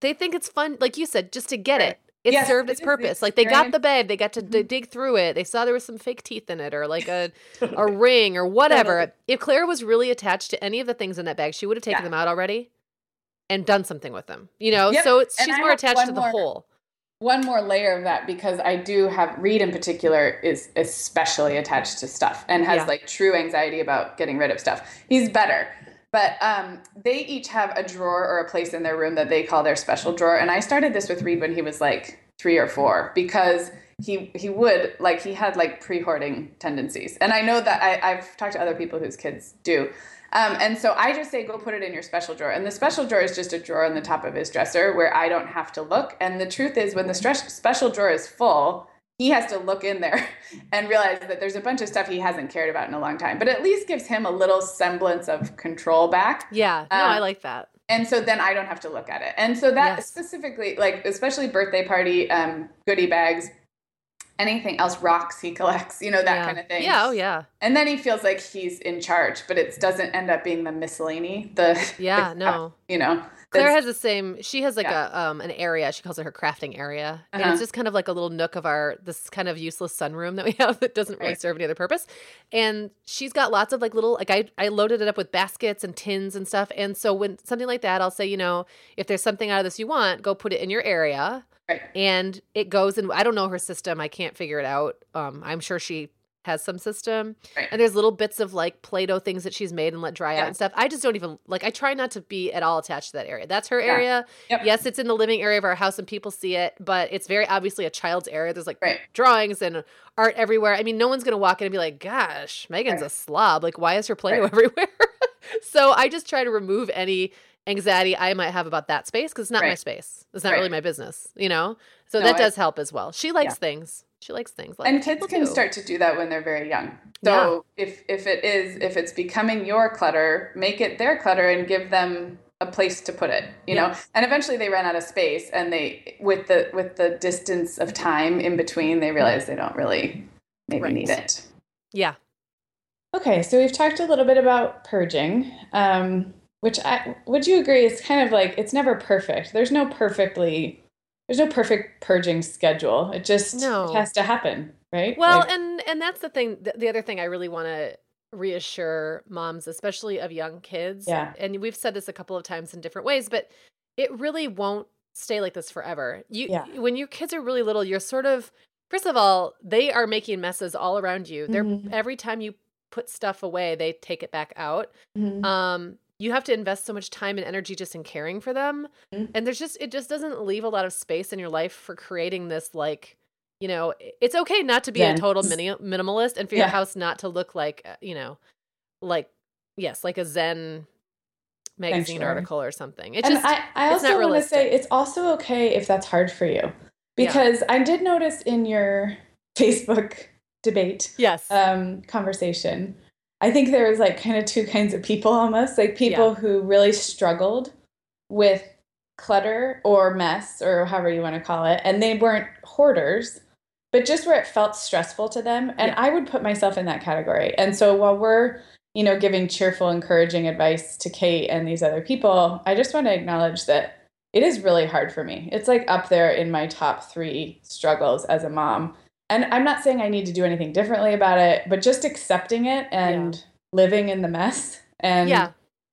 they think it's fun, like you said, just to get Right. it. It Yes, served it its purpose. Like they got the bag, they got to d- Mhm. dig through it. They saw there was some fake teeth in it, or like a <laughs> a ring, or whatever. If Claire was really attached to any of the things in that bag, she would have taken Yeah. them out already and done something with them. You know, Yep. so it's she's more attached to the more- whole. one more layer of that because I do have Reed in particular is especially attached to stuff and has Yeah. like true anxiety about getting rid of stuff. He's better. But um, they each have a drawer or a place in their room that they call their special drawer. And I started this with Reed when he was like three or four because he he would like he had like pre-hoarding tendencies. And I know that I, I've talked to other people whose kids do. Um, and so I just say, go put it in your special drawer. And the special drawer is just a drawer on the top of his dresser where I don't have to look. And the truth is, when the special drawer is full, he has to look in there <laughs> and realize that there's a bunch of stuff he hasn't cared about in a long time, but at least gives him a little semblance of control back. Yeah, no, Um, I like that. And so then I don't have to look at it. And so that Yes. specifically, like especially birthday party um, goodie bags, anything else, rocks he <laughs> collects, you know, that yeah. kind of thing. Yeah, oh yeah. And then he feels like he's in charge, but it doesn't end up being the miscellany. The Yeah, <laughs> the- no. you know, Claire has the same. She has like Yeah. a um an area. She calls it her crafting area, and Uh-huh. it's just kind of like a little nook of our this kind of useless sunroom that we <laughs> have that doesn't really Right. serve any other purpose. And she's got lots of like little like I I loaded it up with baskets and tins and stuff. And so when something like that, I'll say, you know, if there's something out of this you want, go put it in your area. Right. And it goes and I don't know her system. I can't figure it out. Um, I'm sure she has some system. Right. And there's little bits of like Play-Doh things that she's made and let dry out and stuff. I just don't even like I try not to be at all attached to that area. That's her Yeah. area. Yep. Yes, it's in the living area of our house and people see it, but it's very obviously a child's area. There's like Right. drawings and art everywhere. I mean, no one's gonna walk in and be like, gosh, Meagan's a slob. Like, why is her Play-Doh Right. everywhere? <laughs> so I just try to remove any anxiety I might have about that space because it's not my space. It's not Right. really my business, you know? So No, that I- does help as well. She likes Yeah. things. She likes things. Like and kids can do. start to do that when they're very young. So if if it is if it's becoming your clutter, make it their clutter and give them a place to put it. You Yeah. know, and eventually they run out of space, and they with the with the distance of time in between, they realize they don't really maybe Right. need it. Yeah. Okay, so we've talked a little bit about purging, um, which I would you agree is kind of like it's never perfect. There's no perfectly there's no perfect purging schedule. It just No. it has to happen, right? Well, Like- and and that's the thing. The, the other thing I really want to reassure moms, especially of young kids. Yeah. And we've said this a couple of times in different ways, but it really won't stay like this forever. You Yeah. when your kids are really little, you're sort of first of all, they are making messes all around you. They're Mhm. every time you put stuff away, they take it back out. Mhm. Um you have to invest so much time and energy just in caring for them. Mhm. And there's just it just doesn't leave a lot of space in your life for creating this like you know, it's okay not to be a total mini- minimalist and for your house not to look like, uh, you know, like yes, like a Zen magazine article or something. It and just I, I it's also want to say it's also okay if that's hard for you because I did notice in your <laughs> Facebook debate yes. um, conversation, I think there was like kind of two kinds of people almost like people who really struggled with clutter or mess or however you want to call it, and they weren't hoarders, but just where it felt stressful to them. And Yeah. I would put myself in that category. And so while we're you know, giving cheerful, encouraging advice to Kate and these other people, I just want to acknowledge that it is really hard for me. It's like up there in my top three struggles as a mom. And I'm not saying I need to do anything differently about it, but just accepting it and living in the mess and yeah.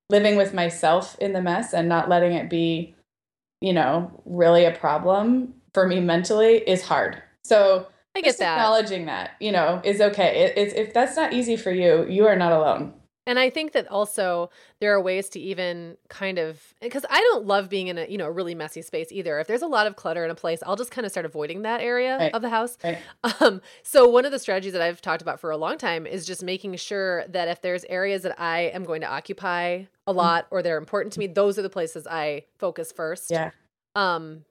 living with myself in the mess and not letting it be, you know, really a problem for me mentally is hard. So I get that. acknowledging that, you know, is okay. It, it's, if that's not easy for you, you are not alone. And I think that also there are ways to even kind of because I don't love being in a you know a really messy space either. If there's a lot of clutter in a place, I'll just kind of start avoiding that area Right. of the house. Right. Um, so one of the strategies that I've talked about for a long time is just making sure that if there's areas that I am going to occupy a lot or they're important to me, those are the places I focus first. Yeah. Um,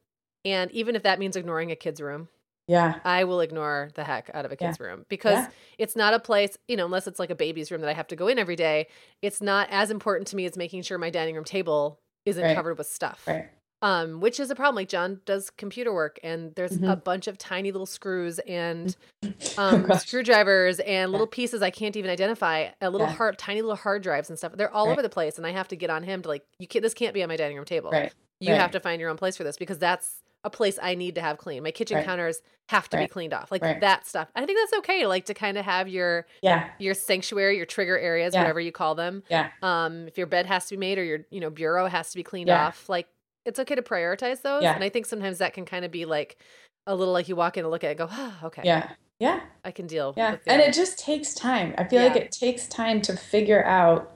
and even if that means ignoring a kid's room, Yeah. I will ignore the heck out of a Yeah. kid's room because Yeah. it's not a place, you know, unless it's like a baby's room that I have to go in every day. It's not as important to me as making sure my dining room table isn't Right. covered with stuff. Right. Um, which is a problem. Like John does computer work and there's a Mhm. bunch of tiny little screws and Oh, <laughs> um, gosh. screwdrivers and little pieces I can't even identify. A little Yeah. hard, tiny little hard drives and stuff. They're all Right. over the place, and I have to get on him to like, you can't. This can't be on my dining room table. You have to find your own place for this because that's a place I need to have clean. My kitchen Right. counters have to be cleaned off, like Right. that stuff. I think that's okay, like to kind of have your Yeah. your sanctuary, your trigger areas, Yeah. whatever you call them. Yeah. Um, if your bed has to be made or your you know bureau has to be cleaned Yeah. off, like it's okay to prioritize those. Yeah. And I think sometimes that can kind of be like a little like you walk in and look at it and go, ah, okay, Yeah. Yeah. I can deal. Yeah. And it just takes time. I feel like it takes time to figure out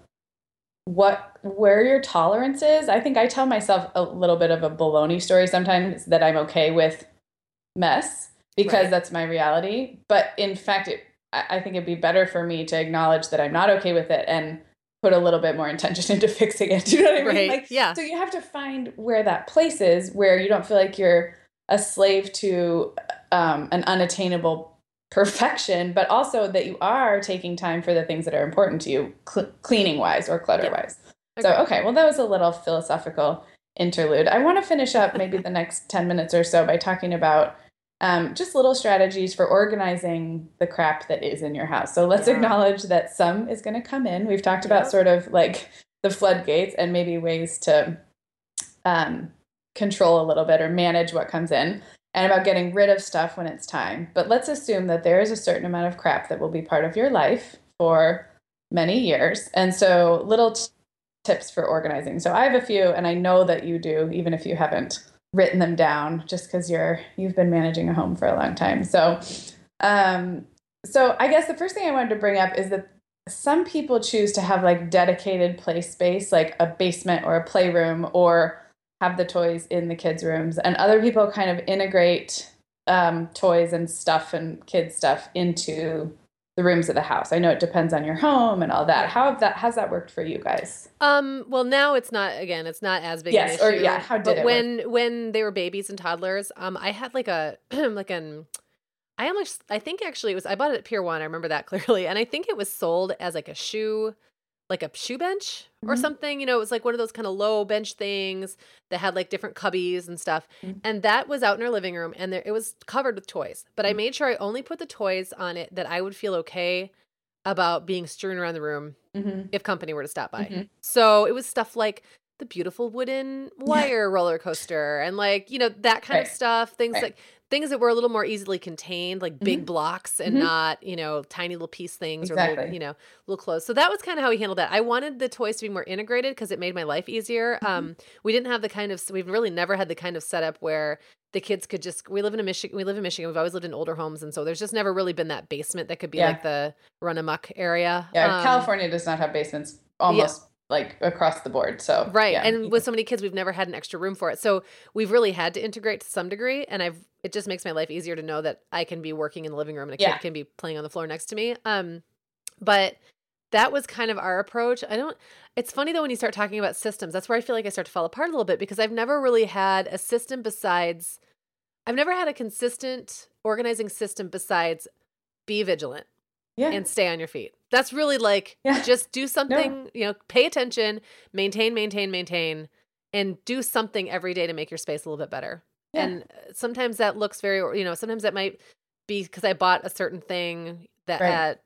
what where your tolerance is. I think I tell myself a little bit of a baloney story sometimes that I'm okay with mess because Right. that's my reality. But in fact, it, I think it'd be better for me to acknowledge that I'm not okay with it and put a little bit more intention into <laughs> fixing it. Do you know what I mean? Right. Like, Yeah. So you have to find where that place is where you don't feel like you're a slave to um, an unattainable perfection, but also that you are taking time for the things that are important to you, cl- cleaning wise or clutter wise. Yeah. So, okay, well, that was a little philosophical interlude. I want to finish up maybe <laughs> the next 10 minutes or so by talking about um, just little strategies for organizing the crap that is in your house. So let's yeah. acknowledge that some is going to come in. We've talked about sort of like the floodgates and maybe ways to um, control a little bit or manage what comes in and about getting rid of stuff when it's time. But let's assume that there is a certain amount of crap that will be part of your life for many years. And so, little t- tips for organizing. So, I have a few, and I know that you do, even if you haven't written them down, just because you're you've been managing a home for a long time. So, um, so I guess the first thing I wanted to bring up is that some people choose to have like dedicated play space, like a basement or a playroom, or have the toys in the kids' rooms, and other people kind of integrate um, toys and stuff and kids stuff into the rooms of the house. I know it depends on your home and all that. How have that has that worked for you guys? Um, well, now it's not again, it's not as big yes, or yeah, how did but it when work? when they were babies and toddlers, um, I had like a <clears throat> like an I almost I think actually it was I bought it at Pier 1, I remember that <laughs> clearly, and I think it was sold as like a shoe like a shoe bench or mm-hmm. something. You know, it was like one of those kind of low bench things that had like different cubbies and stuff. Mm-hmm. And that was out in our living room and there, it was covered with toys. But I mm-hmm. made sure I only put the toys on it that I would feel okay about being strewn around the room mm-hmm. if company were to stop by. Mm-hmm. So it was stuff like the beautiful wooden wire yeah. roller coaster and like, you know, that kind right. of stuff. Things right. like things that were a little more easily contained, like big mm-hmm. blocks and mm-hmm. not, you know, tiny little piece things exactly. or little, you know, little clothes. So that was kind of how we handled that. I wanted the toys to be more integrated because it made my life easier. Mm-hmm. Um, we didn't have the kind of we've really never had the kind of setup where the kids could just we live in a Michigan we live in Michigan. We've always lived in older homes and so there's just never really been that basement that could be yeah. like the run amok area. Yeah, um, California does not have basements almost like across the board. So right, yeah. and with so many kids, we've never had an extra room for it. So we've really had to integrate to some degree, and I've it just makes my life easier to know that I can be working in the living room and a yeah. kid can be playing on the floor next to me. Um, but that was kind of our approach. I don't. It's funny though when you start talking about systems. That's where I feel like I start to fall apart a little bit because I've never really had a system besides. I've never had a consistent organizing system besides be vigilant yeah. and stay on your feet. That's really like yeah. just do something, no. you know, pay attention, maintain, maintain, maintain, and do something every day to make your space a little bit better. Yeah. And uh, sometimes that looks very, you know, sometimes that might be because I bought a certain thing that right. at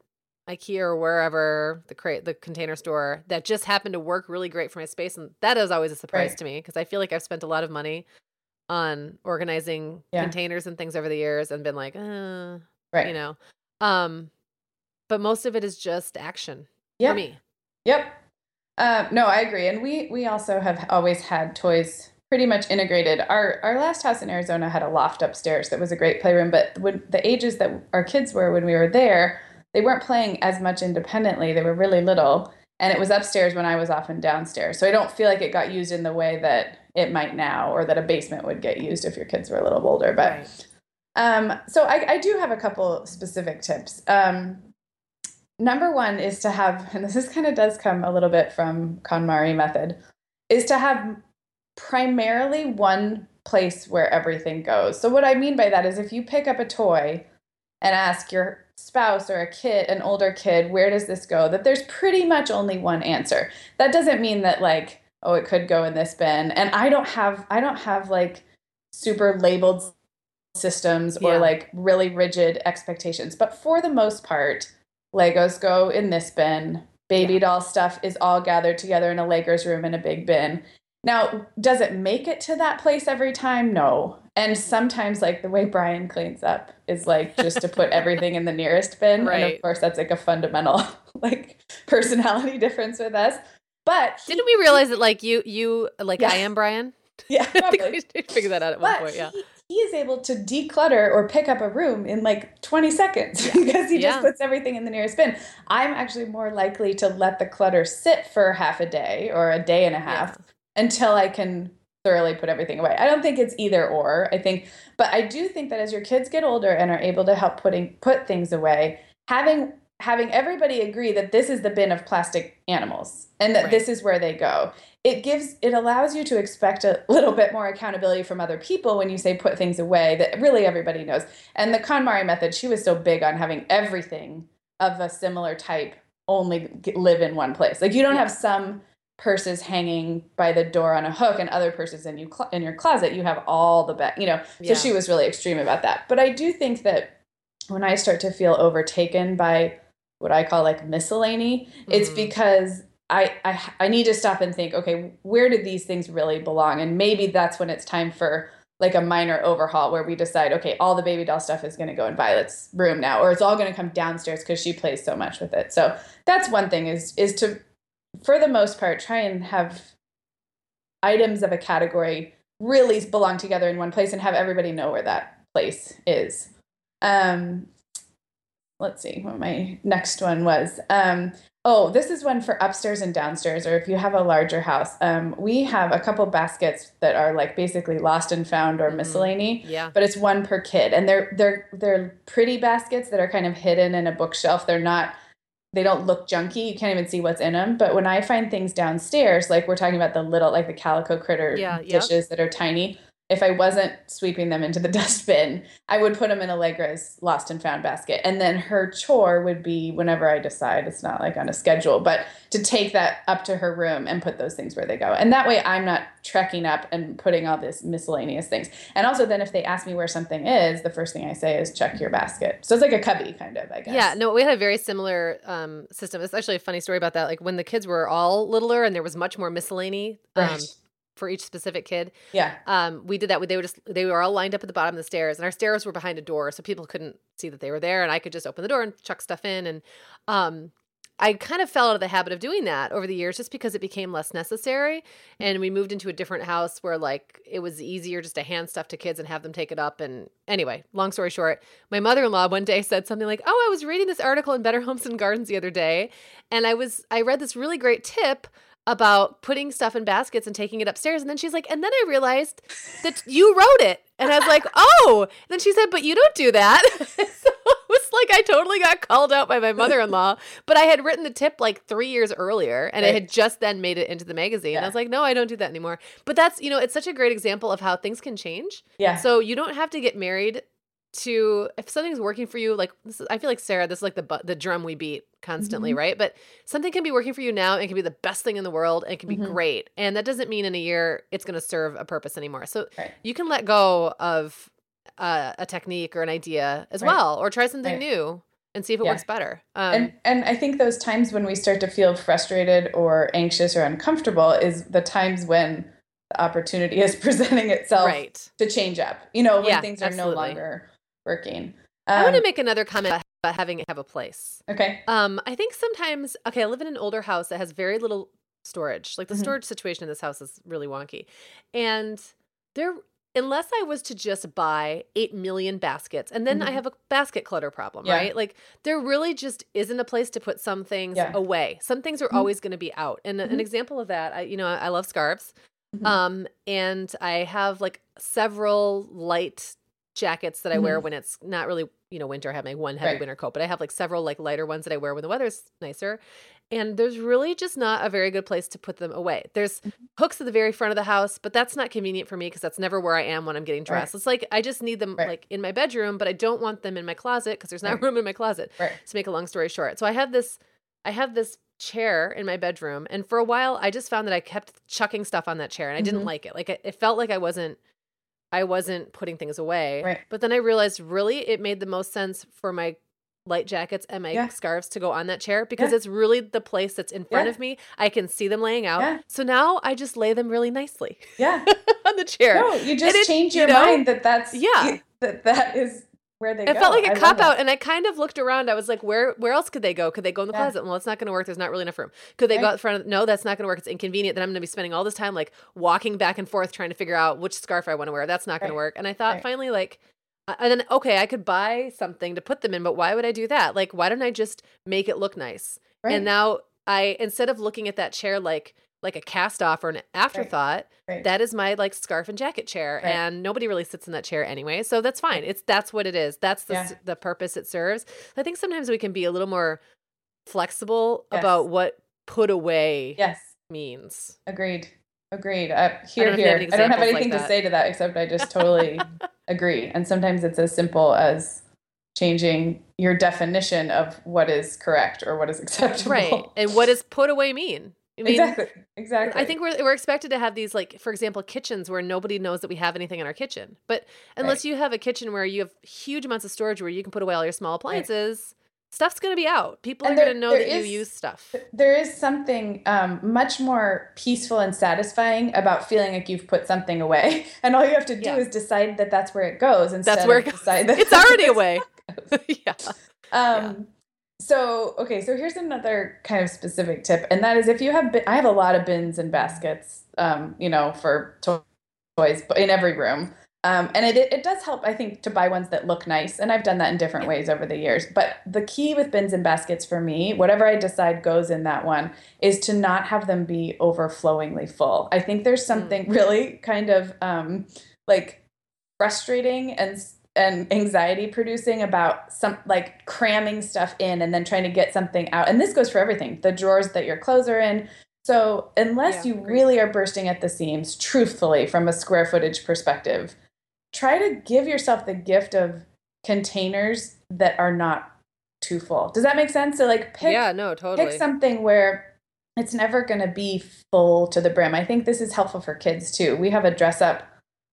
IKEA or wherever the crate, the container store that just happened to work really great for my space, and that is always a surprise right. to me because I feel like I've spent a lot of money on organizing yeah. containers and things over the years and been like, uh, right, you know, um, but most of it is just action yep. for me. Yep. Uh, no, I agree, and we we also have always had toys pretty much integrated. Our our last house in Arizona had a loft upstairs that was a great playroom, but when the ages that our kids were when we were there, they weren't playing as much independently. They were really little, and it was upstairs when I was often downstairs. So I don't feel like it got used in the way that it might now, or that a basement would get used if your kids were a little older. But right. um, so I, I do have a couple specific tips. Um, number one is to have, and this is kind of does come a little bit from KonMari method, is to have primarily one place where everything goes. So what I mean by that is if you pick up a toy and ask your spouse or a kid, an older kid, where does this go? That there's pretty much only one answer. That doesn't mean that like, oh, it could go in this bin. And I don't have I don't have like super labeled systems or yeah. like really rigid expectations. But for the most part, Legos go in this bin. Baby yeah. doll stuff is all gathered together in a Lakers room in a big bin. Now, does it make it to that place every time? No. And sometimes, like the way Brian cleans up is like just to put everything in the <laughs> nearest bin. Right. And of course, that's like a fundamental <laughs> like personality <laughs> difference with us. But didn't we realize that like you, you like yeah. I am Brian? Yeah, I think we figured that out at one point. Yeah, he, is able to declutter or pick up a room in like 20 seconds <laughs> because he just yeah. puts everything in the nearest bin. I'm actually more likely to let the clutter sit for half a day or a day and a half yeah. until I can thoroughly put everything away. I don't think it's either or. I think but I do think that as your kids get older and are able to help putting put things away, having having everybody agree that this is the bin of plastic animals and that Right. this is where they go it gives it allows you to expect a little bit more accountability from other people when you say put things away that really everybody knows. And the KonMari method she was so big on having everything of a similar type only live in one place. Like you don't Yeah. have some purses hanging by the door on a hook and other purses in you cl- in your closet. You have all the bag you know so she was really extreme about that. But i do think that when i start to feel overtaken by what i call like miscellany. It's Mhm. because I, I i need to stop and think okay where did these things really belong? And maybe that's when it's time for like a minor overhaul where we decide okay all the baby doll stuff is going to go in violet's room now or it's all going to come downstairs because she plays so much with it. So that's one thing is is to for the most part try and have items of a category really belong together in one place and have everybody know where that place is. Um let's see what my next one was um oh this is one for upstairs and downstairs or if you have a larger house um we have a couple baskets that are like basically lost and found or Mhm. miscellany Yeah. but it's one per kid and they're they're they're pretty baskets that are kind of hidden in a bookshelf they're not they don't look junky you can't even see what's in them but when i find things downstairs like we're talking about the little like the calico critter Yeah, yep. dishes that are tiny if i wasn't sweeping them into the <laughs> dustbin i would put them in allegra's lost and found basket and then her chore would be whenever i decide it's not like on a schedule but to take that up to her room and put those things where they go and that way i'm not trekking up and putting all this miscellaneous things and also then if they ask me where something is the first thing i say is check your basket so it's like a cubby kind of i guess Yeah, no, we had a very similar um, system. It's actually a funny story about that. Like when the kids were all littler and there was much more miscellany um, Right. For each specific kid, yeah um, we did that. They were just they were all lined up at the bottom of the stairs, and our stairs were behind a door, so people couldn't see that they were there, and I could just open the door and chuck stuff in. And um, I kind of fell out of the habit of doing that over the years, just because it became less necessary. And we moved into a different house where like it was easier just to hand stuff to kids and have them take it up. And anyway, long story short, my mother in law one day said something like, "Oh, I was reading this article in Better Homes and Gardens the other day, and I was I read this really great tip." About putting stuff in baskets and taking it upstairs. And then she's like, and then I realized that <laughs> you wrote it. And I was like, <laughs> oh. And then she said, but you don't do that. <laughs> so it was like I totally got called out by my mother in law. But I had written the tip like three years earlier and it Right. had just then made it into the magazine. And I was like, no, I don't do that anymore. But that's, you know, it's such a great example of how things can change. yeah So you don't have to get married to if something's working for you like this is, I feel like Sarah this is like the the drum we beat constantly Mm-hmm. right but something can be working for you now and it can be the best thing in the world and it can be Mhm. great and that doesn't mean in a year it's going to serve a purpose anymore so Right. you can let go of uh, a technique or an idea as Right. well or try something Right. new and see if it Yeah. works better um, and and I think those times when we start to feel frustrated or anxious or uncomfortable is the times when the opportunity <laughs> is presenting itself right to change up. You know, when Yeah, things are no longer working. i want to Um, make another comment about having it have a place okay. Um, I think sometimes okay, I live in an older house that has very little storage. Like the Mhm. storage situation in this house is really wonky. And there unless I was to just buy 8 million baskets and then I Mhm. have a basket clutter problem, Yeah. right? Like there really just isn't a place to put some things Yeah. away. Some things are Mhm. always going to be out. And a- an example of that, I you know, I, I love scarves. Mhm. Um, and I have like several light jackets that I wear when it's not really, you know, winter. I have my one heavy Right. winter coat, but I have like several like lighter ones that I wear when the weather's nicer. And there's really just not a very good place to put them away. There's hooks at the very front of the house, but that's not convenient for me because that's never where I am when I'm getting dressed. It's like I just need them Right. like in my bedroom, but I don't want them in my closet because there's not Right. room in my closet Right. to make a long story short. So I have this I have this chair in my bedroom and for a while I just found that I kept chucking stuff on that chair and I didn't Mhm. like it. Like it, it felt like I wasn't I wasn't putting things away. Right. But then I realized really it made the most sense for my light jackets and my Yeah. scarves to go on that chair because Yeah. it's really the place that's in front Yeah. of me. I can see them laying out. So now I just lay them really nicely Yeah. <laughs> on the chair. No, you just it- change you your know? mind that that's Yeah. that that is where they go. It go. felt like I a love cop out, and I kind of looked around. I was like, "Where, where else could they go? Could they go in the Yeah. closet? Well, it's not going to work. There's not really enough room. Could they go Right. out front? Of, no, that's not going to work. It's inconvenient. Then I'm going to be spending all this time like walking back and forth trying to figure out which scarf I want to wear. That's not going to work. And I thought Right. finally, like, and then okay, I could buy something to put them in, but why would I do that? Like, why don't I just make it look nice? Right. And now I, instead of looking at that chair like like a cast off or an afterthought. Right. That is my like scarf and jacket chair, Right. and nobody really sits in that chair anyway, so that's fine. It's that's what it is. That's the Yeah. the purpose it serves. I think sometimes we can be a little more flexible Yes. about what put away Yes. means. Agreed. Agreed. Uh, here, know if you have here. I don't have examples like anything to say to that except I just totally <laughs> agree. And sometimes it's as simple as changing your definition of what is correct or what is <laughs> acceptable. Right. And what does put away mean? I mean, exactly. <laughs> Exactly. I think we're we're expected to have these like, for example, kitchens where nobody knows that we have anything in our kitchen. But unless Right. you have a kitchen where you have huge amounts of storage where you can put away all your small appliances, stuff's going to be out. People And are going to know that is- you use stuff. there is something um, much more peaceful and satisfying about feeling like you've put something away, <laughs> and all you have to do Yeah. is decide that that's where it goes. Instead That's where of it goes. decide that It's already away. it <laughs> goes. yeah. So okay, so here's another kind of specific tip, and that is if you have, bin- I have a lot of bins and baskets, um, you know, for toys, but in every room. Um, and it, it does help, I think, to buy ones that look nice. And I've done that in different ways over the years. But the key with bins and baskets for me, whatever I decide goes in that one, is to not have them be overflowingly full. I think there's something <laughs> really kind of um, like frustrating and and anxiety producing about some like cramming stuff in and then trying to get something out. And this goes for everything the drawers that your clothes are in. So, unless Yeah, you really are bursting at the seams, truthfully, from a square footage perspective, try to give yourself the gift of containers that are not too full. Does that make sense? So, like, pick, yeah, no, totally. pick something where it's never going to be full to the brim. I think this is helpful for kids too. We have a dress up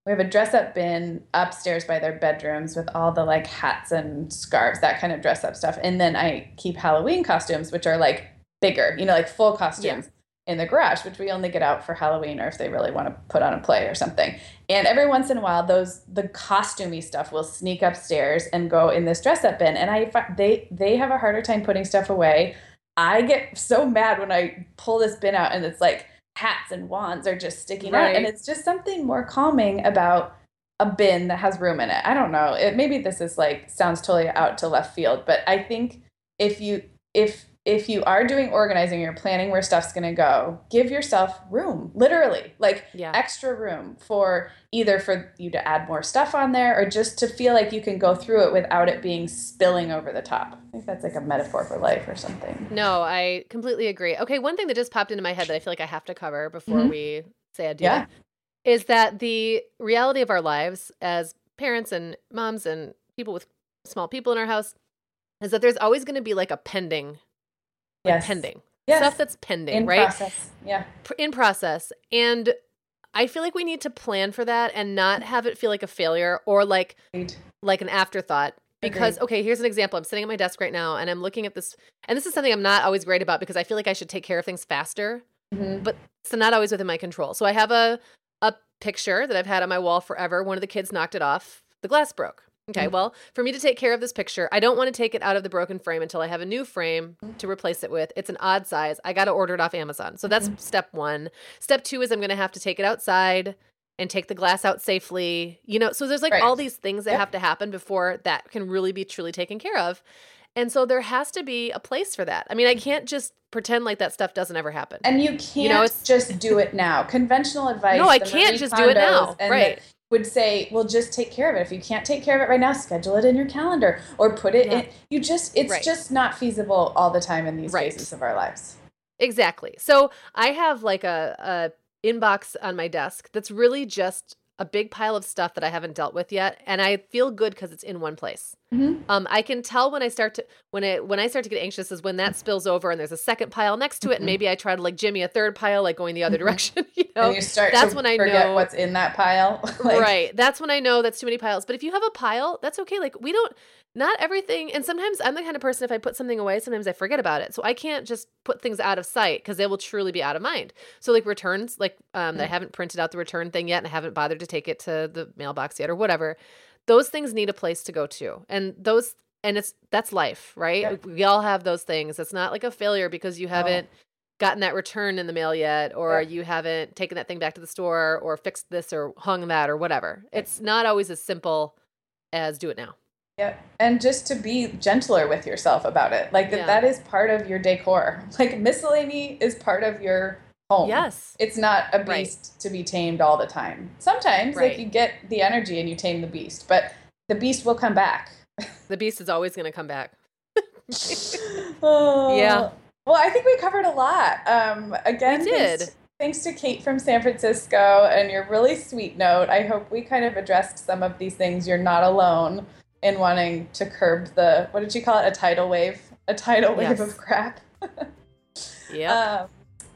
we have a dress up bin upstairs by their bedrooms with all the like hats and scarves, that kind of dress up stuff. And then I keep Halloween costumes, which are like bigger, you know, like full costumes in the garage, which we only get out for Halloween or if they really want to put on a play or something. And every once in a while, those the costumey stuff will sneak upstairs and go in this dress up bin. And I they they have a harder time putting stuff away. I get so mad when I pull this bin out and it's like hats and wands are just sticking out. And it's just something more calming about a bin that has room in it. I don't know. It maybe this is like sounds totally out to left field, but I think if you if if you are doing organizing, you're planning where stuff's going to go, give yourself room, literally, like Yeah. extra room for either for you to add more stuff on there or just to feel like you can go through it without it being spilling over the top. I think that's like a metaphor for life or something. No, I completely agree. Okay, one thing that just popped into my head that I feel like I have to cover before Mhm. we say adieu Yeah. is that the reality of our lives as parents and moms and people with small people in our house is that there's always going to be like a pending, Yes. pending Yes. stuff that's pending, in right? process. Yeah. In process. And I feel like we need to plan for that and not have it feel like a failure or like Agreed. like an afterthought because Agreed. okay here's an example i'm sitting at my desk right now and i'm looking at this and this is something i'm not always great about because i feel like i should take care of things faster Mhm. but it's not always within my control so i have a a picture that i've had on my wall forever one of the kids knocked it off the glass broke okay Mhm. well for me to take care of this picture i don't want to take it out of the broken frame until i have a new frame Mm-hmm. to replace it with it's an odd size i got to order it off amazon so that's Mm-hmm. step one step two is i'm going to have to take it outside and take the glass out safely. You know, so there's like Right. all these things that Yep. have to happen before that can really be truly taken care of. And so there has to be a place for that. I mean, I can't just pretend like that stuff doesn't ever happen. And you can't you know, it's- just do it now. Conventional advice. No, I can't just do it now. Right. Would say, well, just take care of it. If you can't take care of it right now, schedule it in your calendar or put it Yeah. in. You just, it's Right. just not feasible all the time in these Right. phases of our lives. Exactly. So I have like a, a inbox on my desk that's really just a big pile of stuff that I haven't dealt with yet, and I feel good because it's in one place. Mhm. Um, I can tell when I start to when it when I start to get anxious is when that spills over and there's a second pile next to it, and Mhm. maybe I try to like Jimmy a third pile, like going the other Mhm. direction. <laughs> You know, and you start that's to when I forget know- what's in that pile. <laughs> Like, right. That's when I know that's too many piles. But if you have a pile, that's okay. Like we don't not everything and sometimes I'm the kind of person if I put something away, sometimes I forget about it. So I can't just put things out of sight because they will truly be out of mind. So like returns, like um that I Mm. haven't printed out the return thing yet and I haven't bothered to take it to the mailbox yet or whatever. Those things need a place to go to. And those and it's that's life, right? Yep. We all have those things. It's not like a failure because you haven't gotten that return in the mail yet or Yeah. you haven't taken that thing back to the store or fixed this or hung that or whatever. It's not always as simple as do it now. Yeah. And just to be gentler with yourself about it. Like that Yeah. that is part of your decor. <laughs> Like miscellany is part of your home. Yes. It's not a Right. beast to be tamed all the time. Sometimes, Right. like, you get the energy and you tame the beast, but the beast will come back. <laughs> The beast is always going to come back. <laughs> oh. Yeah. Well, I think we covered a lot. Um, again, We thanks- did. Thanks to Kate from San Francisco and your really sweet note. I hope we kind of addressed some of these things. You're not alone in wanting to curb the what did you call it? A tidal wave? A tidal wave Yes. of crap. <laughs> yeah Um,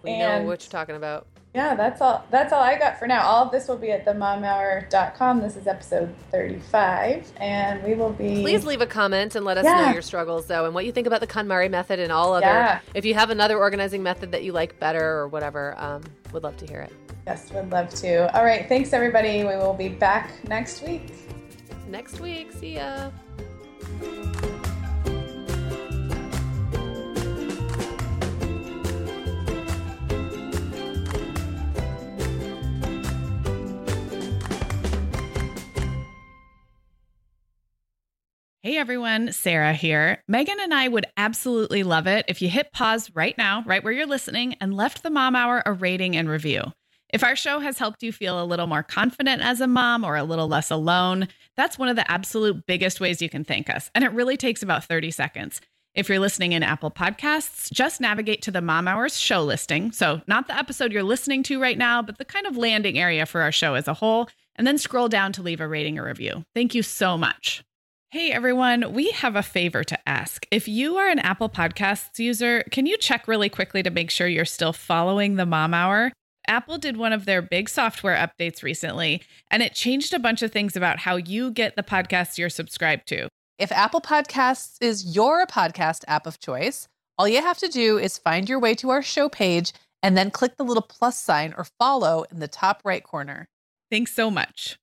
we know what you're talking about. yeah, that's all. That's all I got for now. All of this will be at themomhour.com. This is episode 35, and we will be. Please leave a comment and let us Yeah. know your struggles, though, and what you think about the KonMari method and all other. Yeah. If you have another organizing method that you like better or whatever, um, would love to hear it. Yes, would love to. All right, thanks everybody. We will be back next week. Next week, see ya. Hey everyone, Sarah here. Meagan and I would absolutely love it if you hit pause right now, right where you're listening, and left the Mom Hour a rating and review. If our show has helped you feel a little more confident as a mom or a little less alone, that's one of the absolute biggest ways you can thank us. And it really takes about 30 seconds. If you're listening in Apple Podcasts, just navigate to the Mom Hours show listing. So, not the episode you're listening to right now, but the kind of landing area for our show as a whole, and then scroll down to leave a rating or review. Thank you so much. Hey everyone, we have a favor to ask. If you are an Apple Podcasts user, can you check really quickly to make sure you're still following the Mom Hour? Apple did one of their big software updates recently, and it changed a bunch of things about how you get the podcasts you're subscribed to. If Apple Podcasts is your podcast app of choice, all you have to do is find your way to our show page and then click the little plus sign or follow in the top right corner. Thanks so much.